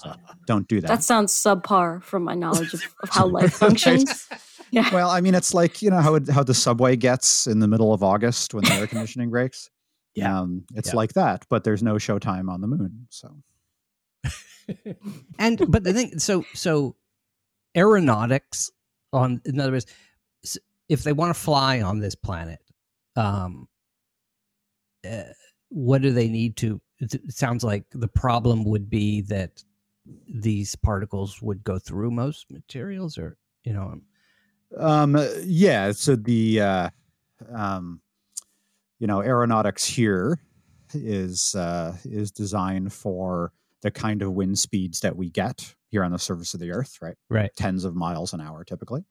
so don't do that. That sounds subpar from my knowledge of, of how life functions. Yeah. well, I mean, it's like you know how it, how the subway gets in the middle of August when the air conditioning breaks. Yeah. um, it's Yeah. like that, but there's no showtime on the moon. So and but the thing so so aeronautics on in other words if they want to fly on this planet um uh, what do they need to it sounds like the problem would be that these particles would go through most materials or you know Um, yeah. So the, uh, um, you know, aeronautics here is uh, is designed for the kind of wind speeds that we get here on the surface of the Earth, right? right Tens of miles an hour, typically,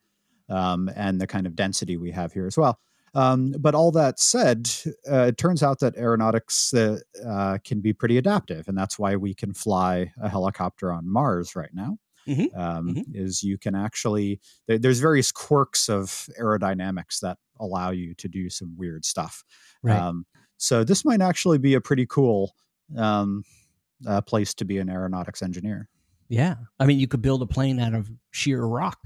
um, and the kind of density we have here as well. Um, but all that said, uh, it turns out that aeronautics uh, uh, can be pretty adaptive, and that's why we can fly a helicopter on Mars right now. Mhm. Um, Mhm. Is you can actually there, there's various quirks of aerodynamics that allow you to do some weird stuff. right Um, so this might actually be a pretty cool um, uh, place to be an aeronautics engineer. yeah i mean you could build a plane out of sheer rock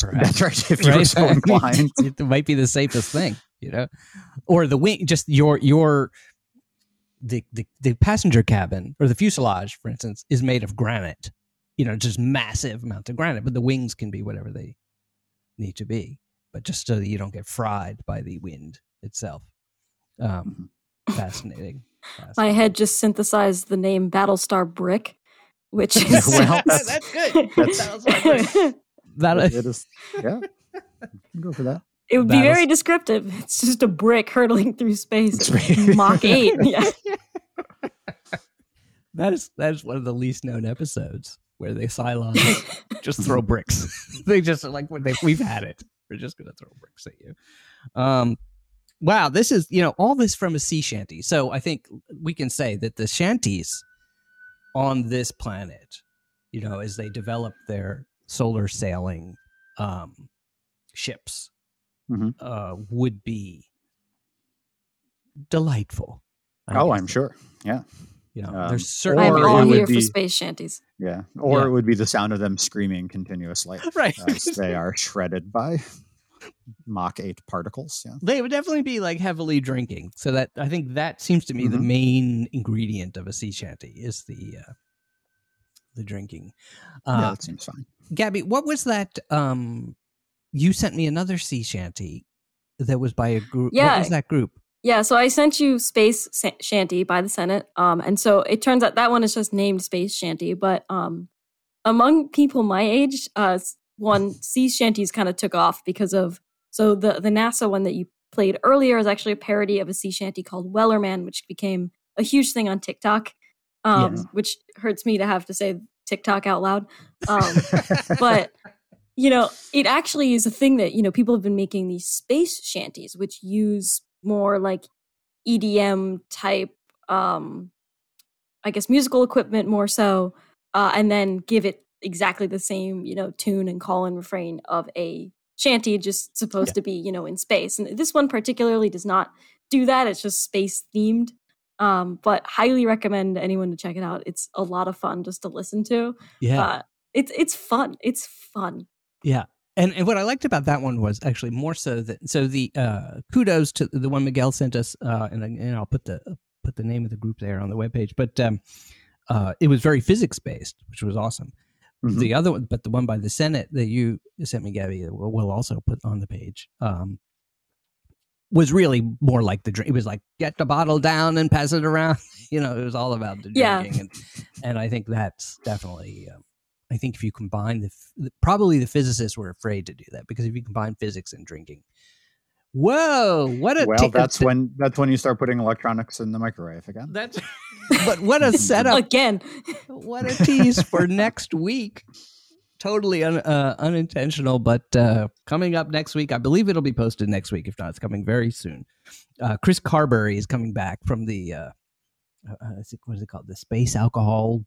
That's right. If you're right? so inclined. it might be the safest thing, you know, or the wing. Just your your the, the the passenger cabin or the fuselage, for instance, is made of granite. You know, just massive amounts of granite, but the wings can be whatever they need to be. But just so that you don't get fried by the wind itself. Um, fascinating. My head just synthesized the name Battlestar Brick, which is Well, that's good. That's- That it is. Yeah. Go for that. It would be Battles- very descriptive. It's just a brick hurtling through space. It's. Mach 8. Yeah. That is that is one of the least known episodes where they Cylons just throw bricks. they just are like when they we've had it. We're just gonna throw bricks at you. Um wow, this is you know, all this from a sea shanty. So I think we can say that the shanties on this planet, you know, as they develop their solar sailing um ships, Mhm. uh, would be delightful. I Oh, guess. I'm sure. Yeah. You know, Um, there's certainly I'm Or all would here for be- space shanties. Yeah. Or Yeah. it would be the sound of them screaming continuously right. as they are shredded by Mach 8 particles. Yeah. they would definitely be like heavily drinking. So that I think that seems to me the Mhm. main ingredient of a sea shanty is the uh, the drinking. yeah, Uh, that seems fine. Gabby, what was that? Um, you sent me another sea shanty that was by a group. What Yeah. was that group? Yeah, so I sent you Space Shanty by the Senate. Um, and so it turns out that one is just named Space Shanty. But um, among people my age, uh, one sea shanties kind of took off because of so the the NASA one that you played earlier is actually a parody of a sea shanty called Wellerman, which became a huge thing on TikTok. Um, Yes. which hurts me to have to say TikTok out loud. Um, but you know, it actually is a thing that you know people have been making these space shanties, which use more like EDM type, um, I guess, musical equipment more so, uh, and then give it exactly the same, you know, tune and call and refrain of a shanty, just supposed Yeah. to be, you know, in space. And this one particularly does not do that. It's just space themed. Um, but highly recommend anyone to check it out. It's a lot of fun just to listen to. Yeah, Uh, it's it's fun. It's fun. yeah. And, and what I liked about that one was actually more so that so the uh, kudos to the one Miguel sent us, uh, and, I- and I'll put the put the name of the group there on the webpage. But um, uh, it was very physics based, which was awesome. Mhm. The other one, but the one by the Senate that you sent me, Gabby, we'll, we'll also put on the page, um, was really more like the drink. It was like get the bottle down and pass it around. you know, it was all about the Yeah. drinking, and and I think that's definitely. Um, I think if you combine the, f- probably the physicists were afraid to do that because if you combine physics and drinking, whoa, what a well, t- that's when that's when you start putting electronics in the microwave again. that's. but what a setup! Again, what a tease for next week. Totally un, uh, unintentional, but uh, coming up next week, I believe it'll be posted next week. If not, it's coming very soon. Uh, Chris Carberry is coming back from the uh, uh, what is it called? The Space Alcohol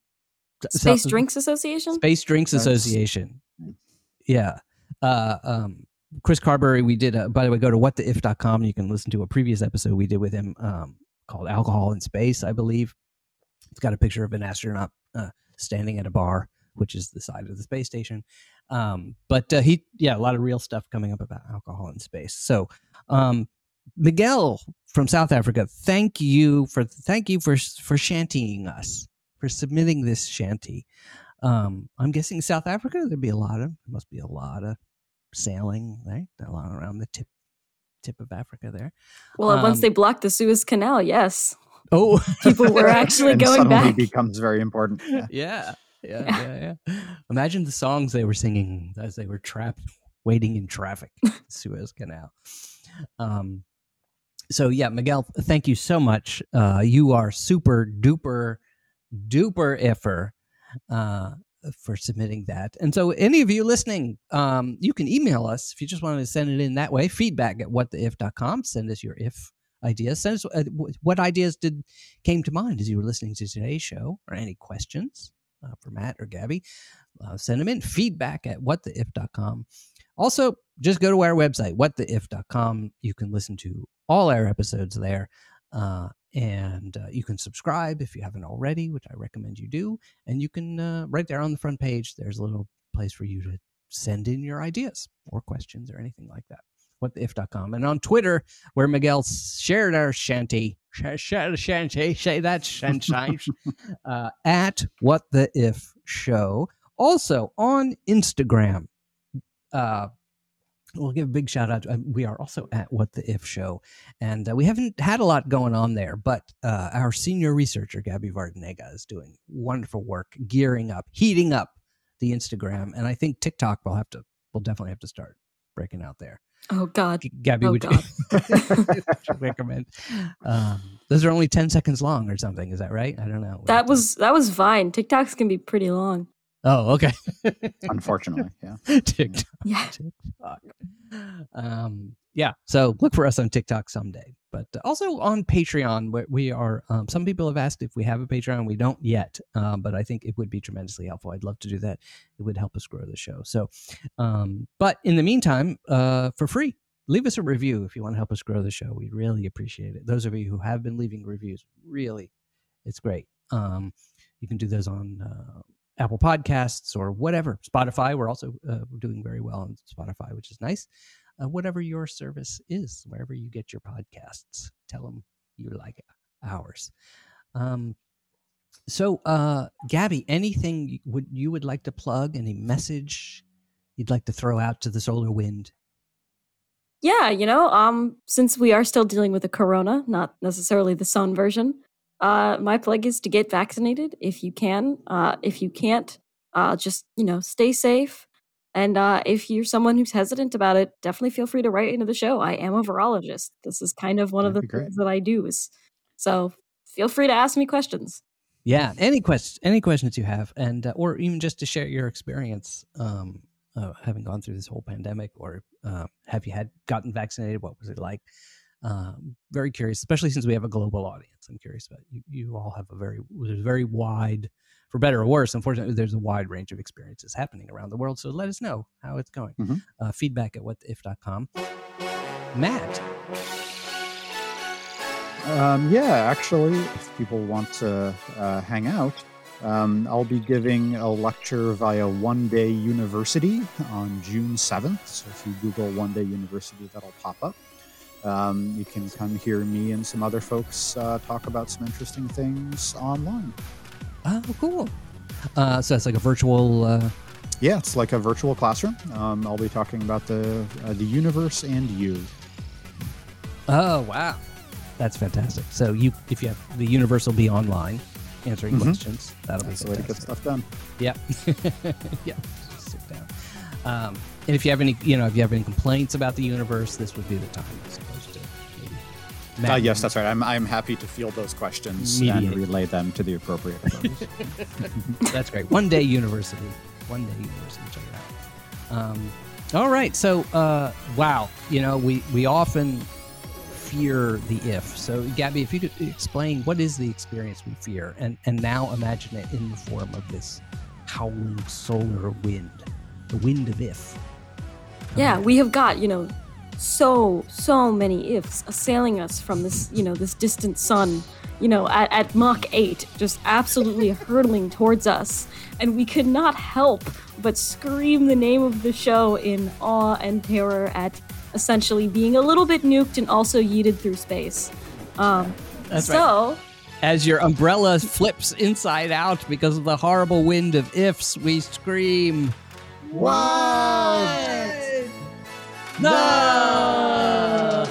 Space so- Drinks Association. Space Drinks Association. Yeah. Uh, um, Chris Carberry, we did. A, by the way, go to whattheif.com. You can listen to a previous episode we did with him um, called "Alcohol in Space," I believe. It's got a picture of an astronaut uh, standing at a bar, which is the side of the space station. Um, but uh, he, yeah, a lot of real stuff coming up about alcohol in space. So, um, Miguel from South Africa, thank you for thank you for for shantying us for submitting this shanty. Um, I'm guessing South Africa. There'd be a lot of there must be a lot of sailing, right? A lot around the tip tip of Africa there. Well, Um, once they blocked the Suez Canal, yes, Oh, people were actually and going suddenly back. becomes very important. Yeah. yeah, yeah, yeah, yeah. Imagine the songs they were singing as they were trapped, waiting in traffic, Suez Canal. Um, so yeah, Miguel, thank you so much. Uh, you are super duper duper iffer uh, for submitting that. And so, any of you listening, um, you can email us if you just wanted to send it in that way. Feedback at whattheif.com. Send us your if ideas. Send us uh, what ideas did came to mind as you were listening to today's show, or any questions uh, for Matt or Gabby. Uh, send them in. Feedback at whattheif.com. Also, just go to our website, whattheif.com. You can listen to all our episodes there. Uh, and uh, you can subscribe if you haven't already, which I recommend you do. And you can, uh, right there on the front page, there's a little place for you to send in your ideas or questions or anything like that. Whattheif.com. And on Twitter, where Miguel shared our shanty, sh- sh- shanty, say that shanty, uh, at What the If Show. Also on Instagram, uh, we'll give a big shout out. To, um, we are also at What the If Show, and uh, we haven't had a lot going on there, but uh, our senior researcher Gabby Vardanega is doing wonderful work, gearing up, heating up the Instagram, and I think TikTok will have to, we'll definitely have to start breaking out there. Oh God, Gabby, Oh, would God. you recommend? Um, those are only ten seconds long or something. Is that right? I don't know. that was that was fine. TikToks can be pretty long. Oh, okay. Unfortunately, yeah. TikTok. Yeah. TikTok. Um, yeah. So look for us on TikTok someday, but also on Patreon. Where we are. Um, some people have asked if we have a Patreon. We don't yet, um, but I think it would be tremendously helpful. I'd love to do that. It would help us grow the show. So, um, but in the meantime, uh, for free. Leave us a review if you want to help us grow the show. We really appreciate it. Those of you who have been leaving reviews, really, it's great. Um, you can do those on uh, Apple Podcasts or whatever. Spotify, we're also uh, doing very well on Spotify, which is nice. Uh, whatever your service is, wherever you get your podcasts, tell them you like ours. Um, so, uh, Gabby, anything you would you would like to plug? Any message you'd like to throw out to the solar wind? Yeah, you know, um, since we are still dealing with the corona, not necessarily the sun version, uh, my plug is to get vaccinated if you can. Uh, if you can't, uh, just you know, stay safe. And uh, if you're someone who's hesitant about it, definitely feel free to write into the show. I am a virologist. This is kind of one of the That'd be great. things that I do. Is so feel free to ask me questions. Yeah, any questions, any questions you have, and uh, or even just to share your experience, um, uh, having gone through this whole pandemic, or uh, have you had gotten vaccinated? What was it like? Um, very curious, especially since we have a global audience. I'm curious about you. You all have a very there's very wide, for better or worse. Unfortunately, there's a wide range of experiences happening around the world. So let us know how it's going. Mhm. Uh, feedback at whatif.com. Matt, Um, yeah, actually, if people want to uh, hang out, um, I'll be giving a lecture via One Day University on June 7th. So if you Google One Day University, that'll pop up. Um, you can come hear me and some other folks uh, talk about some interesting things online. oh cool. Uh, so it's like a virtual. Uh, Yeah, it's like a virtual classroom. Um, I'll be talking about the uh, the universe and you. Oh wow, that's fantastic. So you, if you have the universe will be online, answering Mhm. questions. That'll That's be the way to get stuff done. Yep, yep. Just sit down. Um, and if you have any, you know, if you have any complaints about the universe, this would be the time, Uh, yes, that's right. I'm, I'm happy to field those questions Mediate. and relay them to the appropriate authorities. That's great. One day university. One day university. Check it out. Um, all right. So, uh, wow. You know, we we often fear the if. So, Gabby, if you could explain what is the experience we fear, and and now imagine it in the form of this howling solar wind, the wind of if. Yeah, we have got, you know, so, so many ifs assailing us from this, you know, this distant sun, you know, at, at Mach 8, just absolutely hurtling towards us. And we could not help but scream the name of the show in awe and terror at essentially being a little bit nuked and also yeeted through space. Um, That's so, As your umbrella flips inside out because of the horrible wind of ifs, we scream. What? なあ